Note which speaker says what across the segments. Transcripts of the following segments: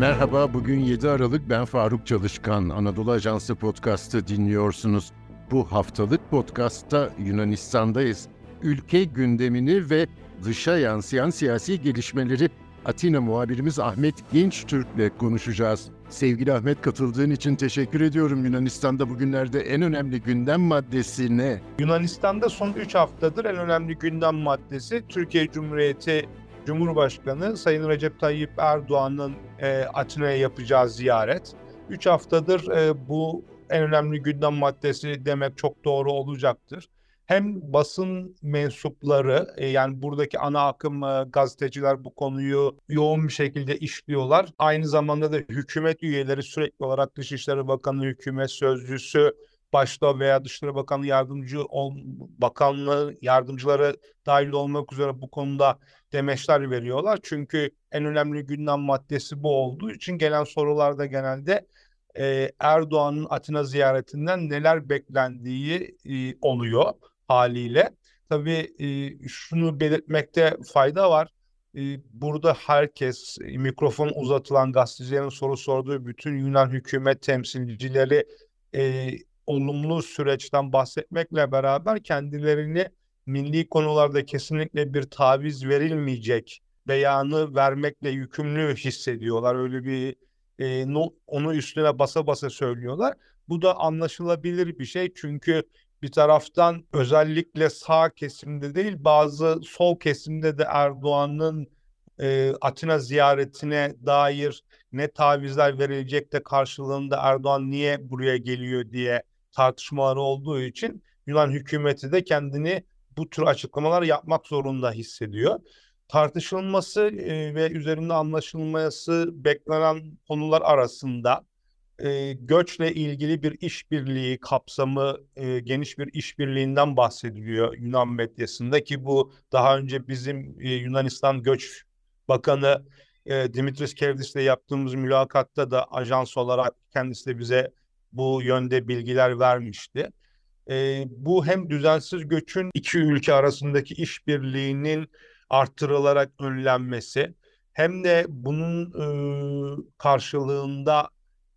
Speaker 1: Merhaba, bugün 7 Aralık ben Faruk Çalışkan. Anadolu Ajansı Podcast'ı dinliyorsunuz. Bu haftalık podcast'ta Yunanistan'dayız. Ülke gündemini ve dışa yansıyan siyasi gelişmeleri Atina muhabirimiz Ahmet Genç Türk'le konuşacağız. Sevgili Ahmet katıldığın için teşekkür ediyorum. Yunanistan'da bugünlerde en önemli gündem maddesi ne?
Speaker 2: Yunanistan'da son 3 haftadır en önemli gündem maddesi Türkiye Cumhuriyeti Cumhurbaşkanı Sayın Recep Tayyip Erdoğan'ın e, Atina'ya yapacağı ziyaret. 3 haftadır e, bu en önemli gündem maddesi demek çok doğru olacaktır. Hem basın mensupları e, yani buradaki ana akım e, gazeteciler bu konuyu yoğun bir şekilde işliyorlar. Aynı zamanda da hükümet üyeleri sürekli olarak Dışişleri Bakanı, hükümet sözcüsü, başta veya Dışişleri Bakanı yardımcı ol, bakanlığı yardımcıları dahil olmak üzere bu konuda demeçler veriyorlar. Çünkü en önemli gündem maddesi bu olduğu için gelen sorularda genelde e, Erdoğan'ın Atina ziyaretinden neler beklendiği e, oluyor haliyle. Tabii e, şunu belirtmekte fayda var. E, burada herkes e, mikrofon uzatılan gazetecilerin soru sorduğu bütün Yunan hükümet temsilcileri e, olumlu süreçten bahsetmekle beraber kendilerini milli konularda kesinlikle bir taviz verilmeyecek beyanı vermekle yükümlü hissediyorlar. Öyle bir e, onu üstüne basa basa söylüyorlar. Bu da anlaşılabilir bir şey çünkü bir taraftan özellikle sağ kesimde değil bazı sol kesimde de Erdoğan'ın e, Atina ziyaretine dair ne tavizler verilecek de karşılığında Erdoğan niye buraya geliyor diye tartışmaları olduğu için Yunan hükümeti de kendini bu tür açıklamalar yapmak zorunda hissediyor. Tartışılması e, ve üzerinde anlaşılması beklenen konular arasında e, göçle ilgili bir işbirliği kapsamı e, geniş bir işbirliğinden bahsediliyor Yunan medyasında ki bu daha önce bizim Yunanistan Göç Bakanı e, Dimitris Kevdis'le yaptığımız mülakatta da ajans olarak kendisi de bize bu yönde bilgiler vermişti. E, bu hem düzensiz göçün iki ülke arasındaki işbirliğinin artırılarak önlenmesi hem de bunun e, karşılığında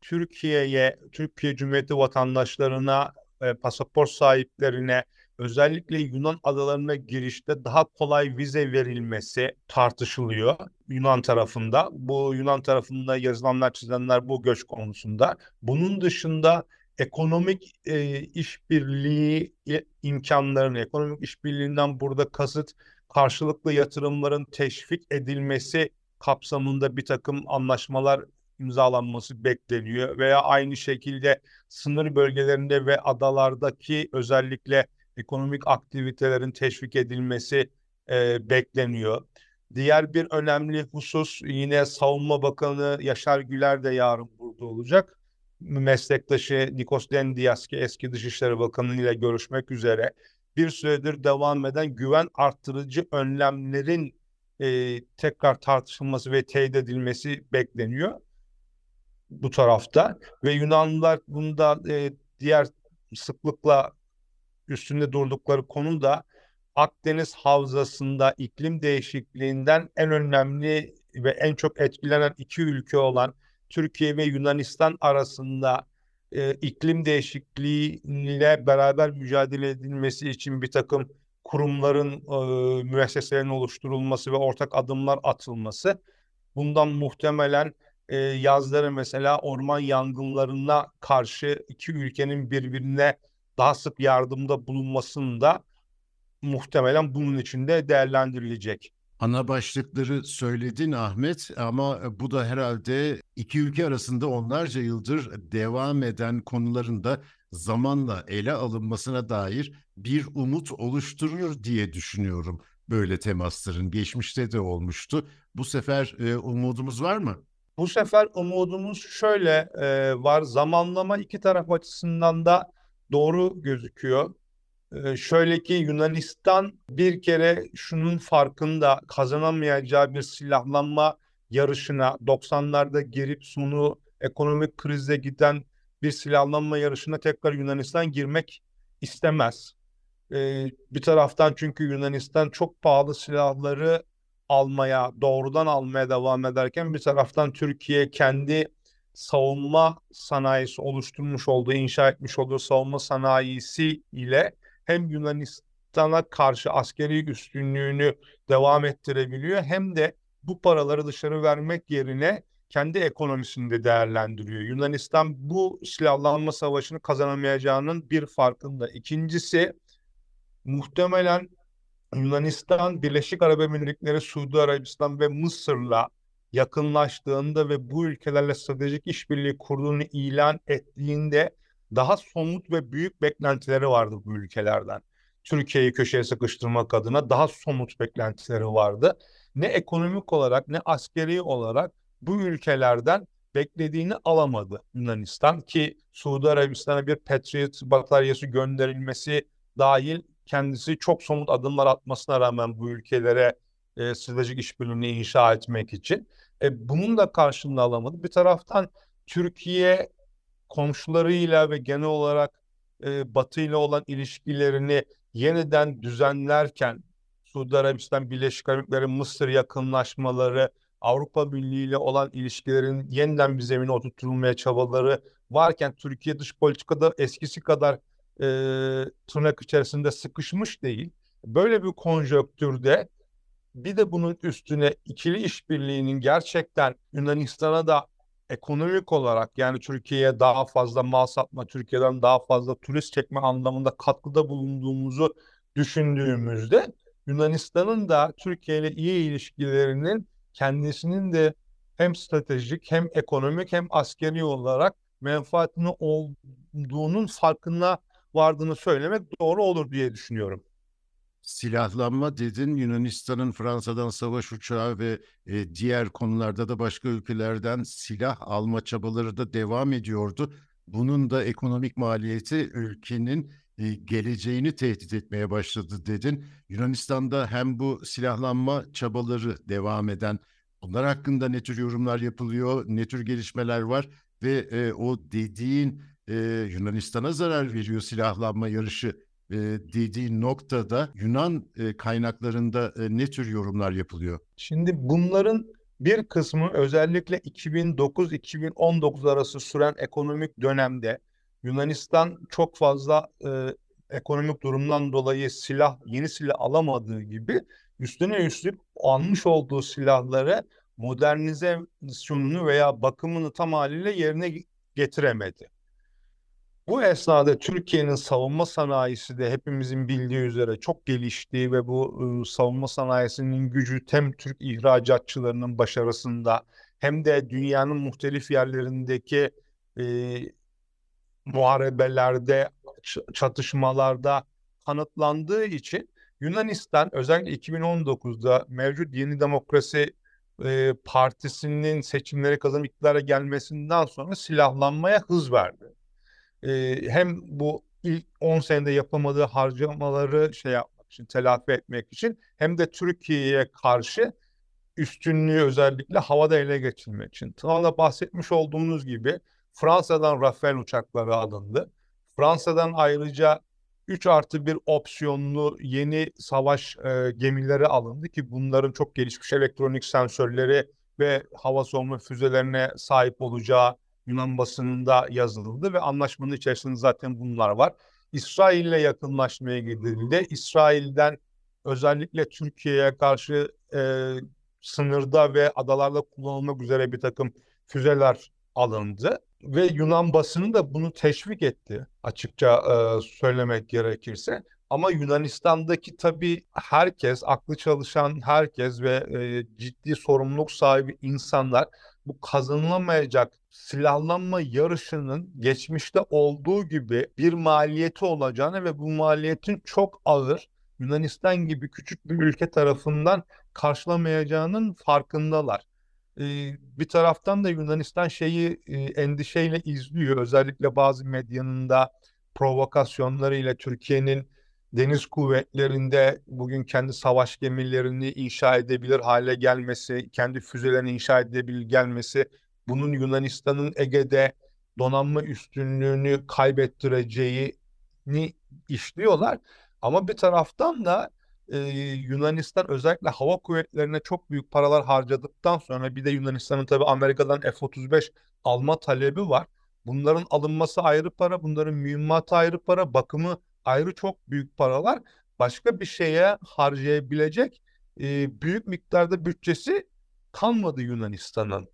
Speaker 2: Türkiye'ye, Türkiye Cumhuriyeti vatandaşlarına, e, pasaport sahiplerine özellikle Yunan adalarına girişte daha kolay vize verilmesi tartışılıyor Yunan tarafında. Bu Yunan tarafında yazılanlar çizenler bu göç konusunda. Bunun dışında ekonomik e, işbirliği imkanlarını, ekonomik işbirliğinden burada kasıt karşılıklı yatırımların teşvik edilmesi kapsamında bir takım anlaşmalar imzalanması bekleniyor veya aynı şekilde sınır bölgelerinde ve adalardaki özellikle ekonomik aktivitelerin teşvik edilmesi e, bekleniyor. Diğer bir önemli husus yine Savunma Bakanı Yaşar Güler de yarın burada olacak. Meslektaşı Nikos Dendias ki eski Dışişleri Bakanı ile görüşmek üzere bir süredir devam eden güven arttırıcı önlemlerin e, tekrar tartışılması ve teyit edilmesi bekleniyor bu tarafta ve Yunanlılar bunda e, diğer sıklıkla üstünde durdukları konu da Akdeniz Havzası'nda iklim değişikliğinden en önemli ve en çok etkilenen iki ülke olan Türkiye ve Yunanistan arasında e, iklim değişikliğiyle beraber mücadele edilmesi için bir takım kurumların, e, müesseselerin oluşturulması ve ortak adımlar atılması. Bundan muhtemelen e, yazları mesela orman yangınlarına karşı iki ülkenin birbirine daha sık yardımda bulunmasında muhtemelen bunun içinde değerlendirilecek.
Speaker 1: Ana başlıkları söyledin Ahmet ama bu da herhalde iki ülke arasında onlarca yıldır devam eden konuların da zamanla ele alınmasına dair bir umut oluşturur diye düşünüyorum. Böyle temasların geçmişte de olmuştu. Bu sefer e, umudumuz var mı?
Speaker 2: Bu sefer umudumuz şöyle e, var. Zamanlama iki taraf açısından da doğru gözüküyor. E, şöyle ki Yunanistan bir kere şunun farkında kazanamayacağı bir silahlanma yarışına 90'larda girip sonu ekonomik krize giden bir silahlanma yarışına tekrar Yunanistan girmek istemez. E, bir taraftan çünkü Yunanistan çok pahalı silahları almaya, doğrudan almaya devam ederken bir taraftan Türkiye kendi savunma sanayisi oluşturmuş olduğu, inşa etmiş olduğu savunma sanayisi ile hem Yunanistan'a karşı askeri üstünlüğünü devam ettirebiliyor hem de bu paraları dışarı vermek yerine kendi ekonomisini de değerlendiriyor. Yunanistan bu silahlanma savaşını kazanamayacağının bir farkında. İkincisi muhtemelen Yunanistan, Birleşik Arap Emirlikleri, Suudi Arabistan ve Mısır'la yakınlaştığında ve bu ülkelerle stratejik işbirliği kurduğunu ilan ettiğinde daha somut ve büyük beklentileri vardı bu ülkelerden. Türkiye'yi köşeye sıkıştırmak adına daha somut beklentileri vardı. Ne ekonomik olarak ne askeri olarak bu ülkelerden beklediğini alamadı Yunanistan ki Suudi Arabistan'a bir Patriot bataryası gönderilmesi dahil kendisi çok somut adımlar atmasına rağmen bu ülkelere e, stratejik işbirliğini inşa etmek için. E, bunun da karşılığını alamadı. Bir taraftan Türkiye komşularıyla ve genel olarak e, Batı ile olan ilişkilerini yeniden düzenlerken Suudi Arabistan, Birleşik Arap Mısır yakınlaşmaları, Avrupa Birliği ile olan ilişkilerin yeniden bir zemine oturtulmaya çabaları varken Türkiye dış politikada eskisi kadar e, tırnak içerisinde sıkışmış değil. Böyle bir konjöktürde bir de bunun üstüne ikili işbirliğinin gerçekten Yunanistan'a da ekonomik olarak yani Türkiye'ye daha fazla mal satma, Türkiye'den daha fazla turist çekme anlamında katkıda bulunduğumuzu düşündüğümüzde Yunanistan'ın da Türkiye ile iyi ilişkilerinin kendisinin de hem stratejik hem ekonomik hem askeri olarak menfaatini olduğunun farkına vardığını söylemek doğru olur diye düşünüyorum.
Speaker 1: Silahlanma dedin Yunanistan'ın Fransa'dan savaş uçağı ve e, diğer konularda da başka ülkelerden silah alma çabaları da devam ediyordu. Bunun da ekonomik maliyeti ülkenin e, geleceğini tehdit etmeye başladı dedin. Yunanistan'da hem bu silahlanma çabaları devam eden bunlar hakkında ne tür yorumlar yapılıyor, ne tür gelişmeler var ve e, o dediğin e, Yunanistan'a zarar veriyor silahlanma yarışı e, dediği noktada Yunan e, kaynaklarında e, ne tür yorumlar yapılıyor?
Speaker 2: Şimdi bunların bir kısmı özellikle 2009-2019 arası süren ekonomik dönemde Yunanistan çok fazla e, ekonomik durumdan dolayı silah, yeni silah alamadığı gibi üstüne üstlük almış olduğu silahları modernizasyonunu veya bakımını tam haliyle yerine getiremedi. Bu esnada Türkiye'nin savunma sanayisi de hepimizin bildiği üzere çok geliştiği ve bu e, savunma sanayisinin gücü hem Türk ihracatçılarının başarısında hem de dünyanın muhtelif yerlerindeki e, muharebelerde, çatışmalarda kanıtlandığı için Yunanistan özellikle 2019'da mevcut Yeni Demokrasi e, Partisi'nin seçimleri kazanıp iktidara gelmesinden sonra silahlanmaya hız verdi. E, hem bu ilk 10 senede yapamadığı harcamaları şey yapmak için, telafi etmek için hem de Türkiye'ye karşı üstünlüğü özellikle havada ele geçirmek için. Tam da bahsetmiş olduğumuz gibi Fransa'dan Rafael uçakları alındı. Fransa'dan ayrıca 3 artı 1 opsiyonlu yeni savaş e, gemileri alındı ki bunların çok gelişmiş elektronik sensörleri ve hava savunma füzelerine sahip olacağı Yunan basınında yazıldı ve anlaşmanın içerisinde zaten bunlar var. İsrail ile yakınlaşmaya gidildi. İsrail'den özellikle Türkiye'ye karşı e, sınırda ve adalarda kullanılmak üzere bir takım füzeler alındı ve Yunan basını da bunu teşvik etti açıkça e, söylemek gerekirse. Ama Yunanistan'daki tabii herkes, aklı çalışan herkes ve e, ciddi sorumluluk sahibi insanlar bu kazanılamayacak silahlanma yarışının geçmişte olduğu gibi bir maliyeti olacağını ve bu maliyetin çok ağır Yunanistan gibi küçük bir ülke tarafından karşılamayacağının farkındalar bir taraftan da Yunanistan şeyi endişeyle izliyor. Özellikle bazı medyanın da provokasyonlarıyla Türkiye'nin deniz kuvvetlerinde bugün kendi savaş gemilerini inşa edebilir hale gelmesi, kendi füzelerini inşa edebilir gelmesi, bunun Yunanistan'ın Ege'de donanma üstünlüğünü kaybettireceğini işliyorlar. Ama bir taraftan da e, Yunanistan özellikle hava kuvvetlerine çok büyük paralar harcadıktan sonra bir de Yunanistan'ın tabii Amerika'dan F-35 alma talebi var. Bunların alınması ayrı para, bunların mühimmatı ayrı para, bakımı ayrı çok büyük paralar. Başka bir şeye harcayabilecek e, büyük miktarda bütçesi kalmadı Yunanistan'ın.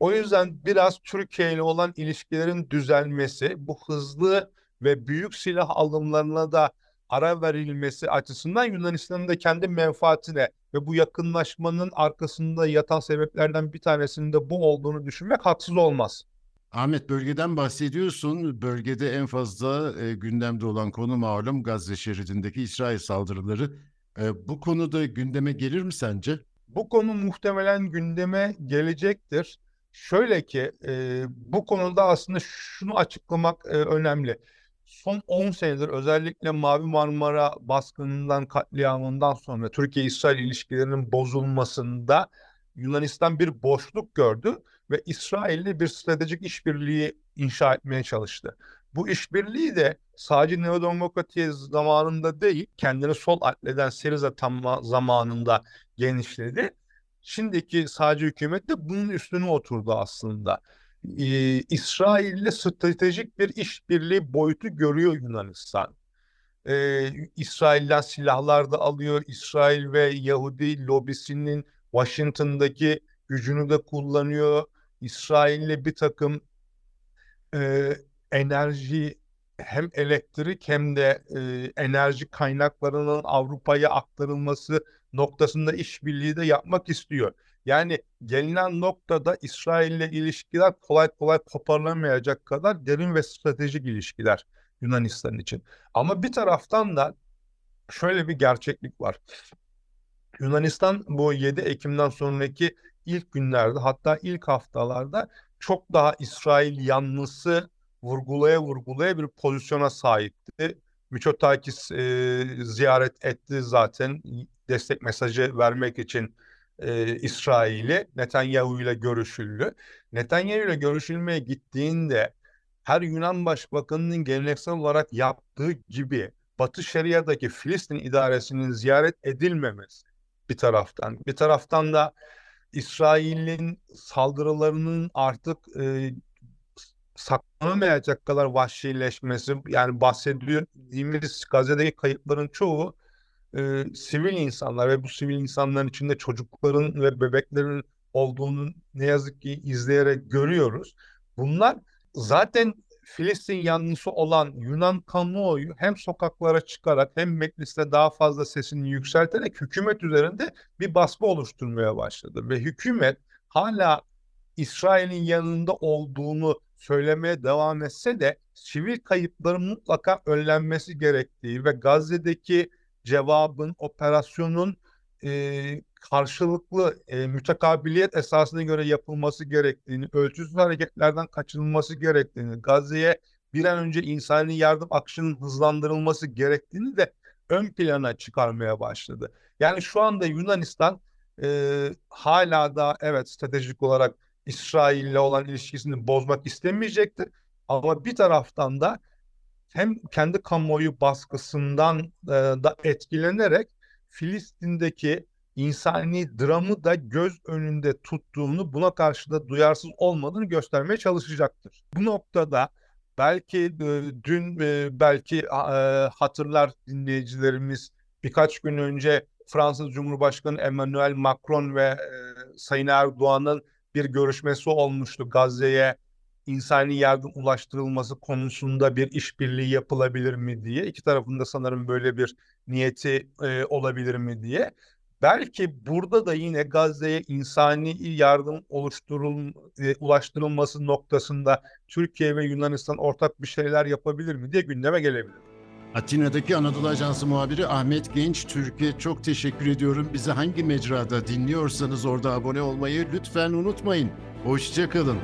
Speaker 2: O yüzden biraz Türkiye ile olan ilişkilerin düzelmesi, bu hızlı ve büyük silah alımlarına da ara verilmesi açısından Yunanistan'ın da kendi menfaatine ve bu yakınlaşmanın arkasında yatan sebeplerden bir tanesinin de bu olduğunu düşünmek haksız olmaz.
Speaker 1: Ahmet bölgeden bahsediyorsun. Bölgede en fazla e, gündemde olan konu malum Gazze şeridindeki İsrail saldırıları. E, bu konuda gündeme gelir mi sence?
Speaker 2: Bu konu muhtemelen gündeme gelecektir. Şöyle ki e, bu konuda aslında şunu açıklamak e, önemli. Son 10 senedir özellikle Mavi Marmara baskınından, katliamından sonra Türkiye-İsrail ilişkilerinin bozulmasında Yunanistan bir boşluk gördü ve İsrail'le bir stratejik işbirliği inşa etmeye çalıştı. Bu işbirliği de sadece neodemokratiye zamanında değil, kendini sol atleden Siriza tam zamanında genişledi. Şimdiki sadece hükümet de bunun üstüne oturdu aslında. Ee, İsrail'le stratejik bir işbirliği boyutu görüyor Yunanistan. Ee, İsrail'den silahlar da alıyor. İsrail ve Yahudi lobisinin Washington'daki gücünü de kullanıyor. İsrail'le bir takım e, enerji hem elektrik hem de e, enerji kaynaklarının Avrupa'ya aktarılması noktasında işbirliği de yapmak istiyor. Yani gelinen noktada İsrail ile ilişkiler kolay kolay koparılamayacak kadar derin ve stratejik ilişkiler Yunanistan için. Ama bir taraftan da şöyle bir gerçeklik var. Yunanistan bu 7 Ekim'den sonraki ilk günlerde hatta ilk haftalarda çok daha İsrail yanlısı vurgulaya vurgulaya bir pozisyona sahipti. Miçotakis e, ziyaret etti zaten destek mesajı vermek için e, İsrail'i Netanyahu ile görüşüldü. Netanyahu ile görüşülmeye gittiğinde her Yunan başbakanının geleneksel olarak yaptığı gibi Batı Şeria'daki Filistin idaresinin ziyaret edilmemesi bir taraftan. Bir taraftan da İsrail'in saldırılarının artık e, saklanamayacak kadar vahşileşmesi yani bahsettiğimiz Gazze'deki kayıpların çoğu e, sivil insanlar ve bu sivil insanların içinde çocukların ve bebeklerin olduğunu ne yazık ki izleyerek görüyoruz. Bunlar zaten Filistin yanlısı olan Yunan kamuoyu hem sokaklara çıkarak hem mecliste daha fazla sesini yükselterek hükümet üzerinde bir baskı oluşturmaya başladı. Ve hükümet hala İsrail'in yanında olduğunu söylemeye devam etse de sivil kayıpların mutlaka önlenmesi gerektiği ve Gazze'deki cevabın, operasyonun e, karşılıklı e, mütekabiliyet esasına göre yapılması gerektiğini, ölçüsüz hareketlerden kaçınılması gerektiğini, Gazze'ye bir an önce insani yardım akışının hızlandırılması gerektiğini de ön plana çıkarmaya başladı. Yani şu anda Yunanistan e, hala da evet stratejik olarak İsrail ile olan ilişkisini bozmak istemeyecektir. Ama bir taraftan da hem kendi kamuoyu baskısından e, da etkilenerek Filistin'deki insani dramı da göz önünde tuttuğunu, buna karşı da duyarsız olmadığını göstermeye çalışacaktır. Bu noktada belki e, dün e, belki e, hatırlar dinleyicilerimiz birkaç gün önce Fransız Cumhurbaşkanı Emmanuel Macron ve Sayın Erdoğan'ın bir görüşmesi olmuştu Gazze'ye insani yardım ulaştırılması konusunda bir işbirliği yapılabilir mi diye. İki tarafında sanırım böyle bir niyeti e, olabilir mi diye. Belki burada da yine Gazze'ye insani yardım oluşturul e, ulaştırılması noktasında Türkiye ve Yunanistan ortak bir şeyler yapabilir mi diye gündeme gelebilir.
Speaker 1: Atina'daki Anadolu Ajansı muhabiri Ahmet Genç Türkiye çok teşekkür ediyorum. Bizi hangi mecrada dinliyorsanız orada abone olmayı lütfen unutmayın. Hoşçakalın.